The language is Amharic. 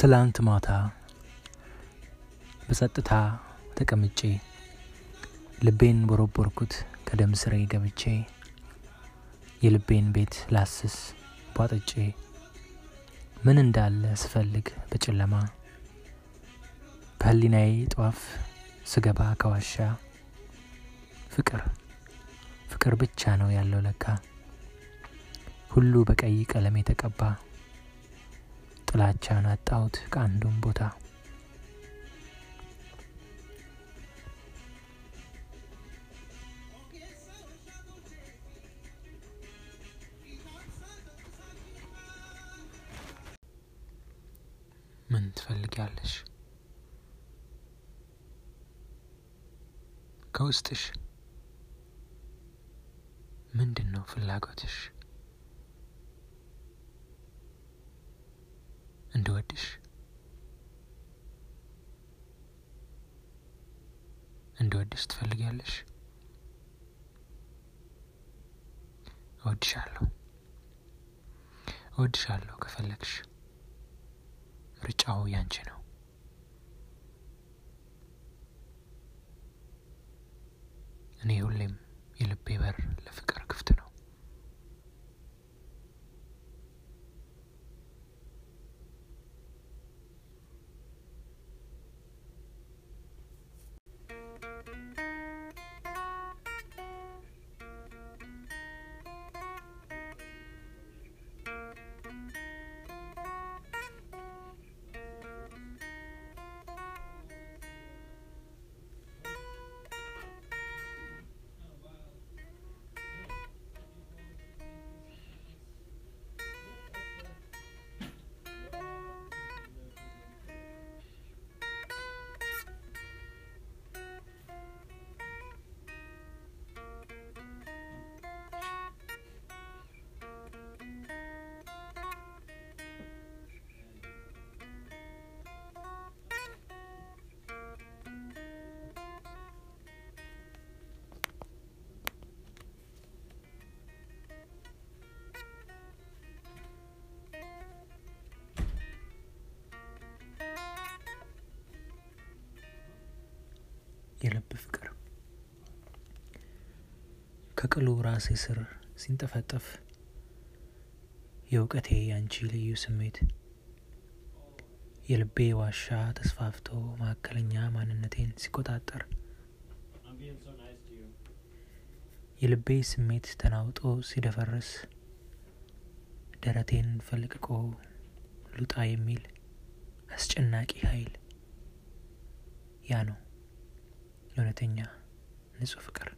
ትላንት ማታ በጸጥታ ተቀምጬ ልቤን ቦረቦርኩት ከደም ስሬ ገብቼ የልቤን ቤት ላስስ ቧጥጬ ምን እንዳለ ስፈልግ በጨለማ በህሊናዬ ጧፍ ስገባ ከዋሻ ፍቅር ፍቅር ብቻ ነው ያለው ለካ። ሁሉ በቀይ ቀለም የተቀባ ጥላቻን አጣሁት ከአንዱም ቦታ። ምን ትፈልጊያለሽ? ከውስጥሽ ምንድን ነው ፍላጎትሽ እንድወድሽ እንድወድሽ ትፈልጊያለሽ? እወድሻለሁ። እወድሻለሁ ከፈለግሽ። ምርጫው ያንቺ ነው። እኔ ሁሌም የልቤ በር ለፍቅር የልብ ፍቅር። ከቅሉ ራሴ ስር ሲንጠፈጠፍ የእውቀቴ ያንቺ ልዩ ስሜት። የልቤ ዋሻ ተስፋፍቶ መካከለኛ ማንነቴን ሲቆጣጠር። የልቤ ስሜት ተናውጦ ሲደፈርስ ደረቴን ፈልቅቆ ሉጣ የሚል አስጨናቂ ኃይል። ያ ነው የእውነተኛ ንጹህ ፍቅር